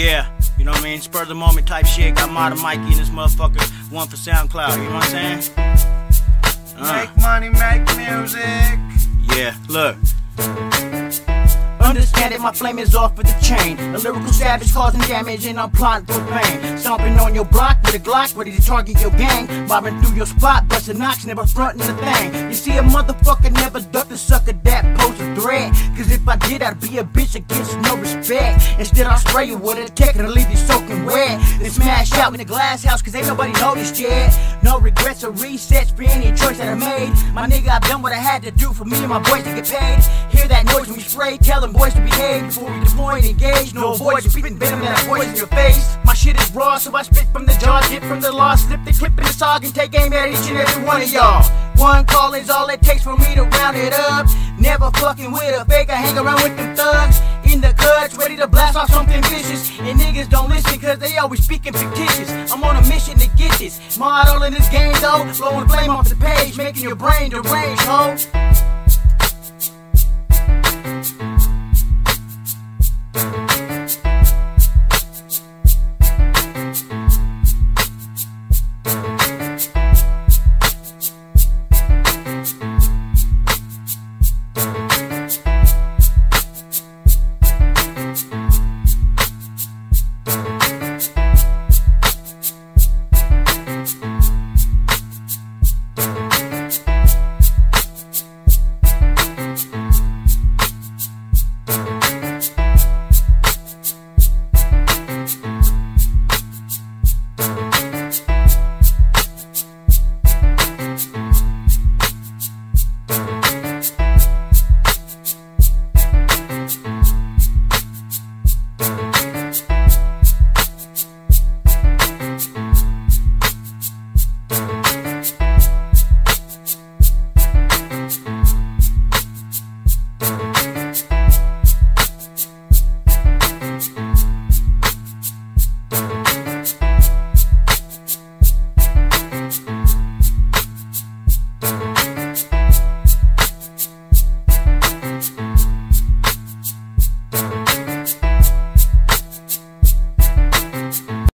Yeah, you know what I mean? Spur of the moment type shit. Got Modern Mikey in this motherfucker. One for SoundCloud, you know what I'm saying? Uh, Make money, make music. yeah, look. Understand that my flame is off of the chain. A lyrical savage causing damage and I'm plotting for pain. Stomping on your block with a Glock, ready to target your gang. Mobbing through your spot, busting knocks, never fronting a thing. You see, a motherfucker never duck the sucker that I did, I'd be a bitch that gets no respect. Instead, I'll spray you with a tech and leave you soaking wet. Then smash out in the glass house, cause ain't nobody noticed yet. No regrets or resets for any choice that I made. My nigga, I've done what I had to do for me and my boys to get paid. Hear that noise when we spray, tell them boys to behave before we deploy and engage. No avoid spitting venom that I poison your face. My shit is raw, so I spit from the jaw, dip from the law, slip the clip in the sog and take aim at each and every one of y'all. One call is all it takes for me to round it up. Never fucking with a fake, I hang around with them thugs. In the clutch, ready to blast off something vicious. And niggas don't listen cause they always speaking fictitious. I'm on a mission to get this. Model in this game though, blowing flame off the page, making your brain deranged, ho. Bye.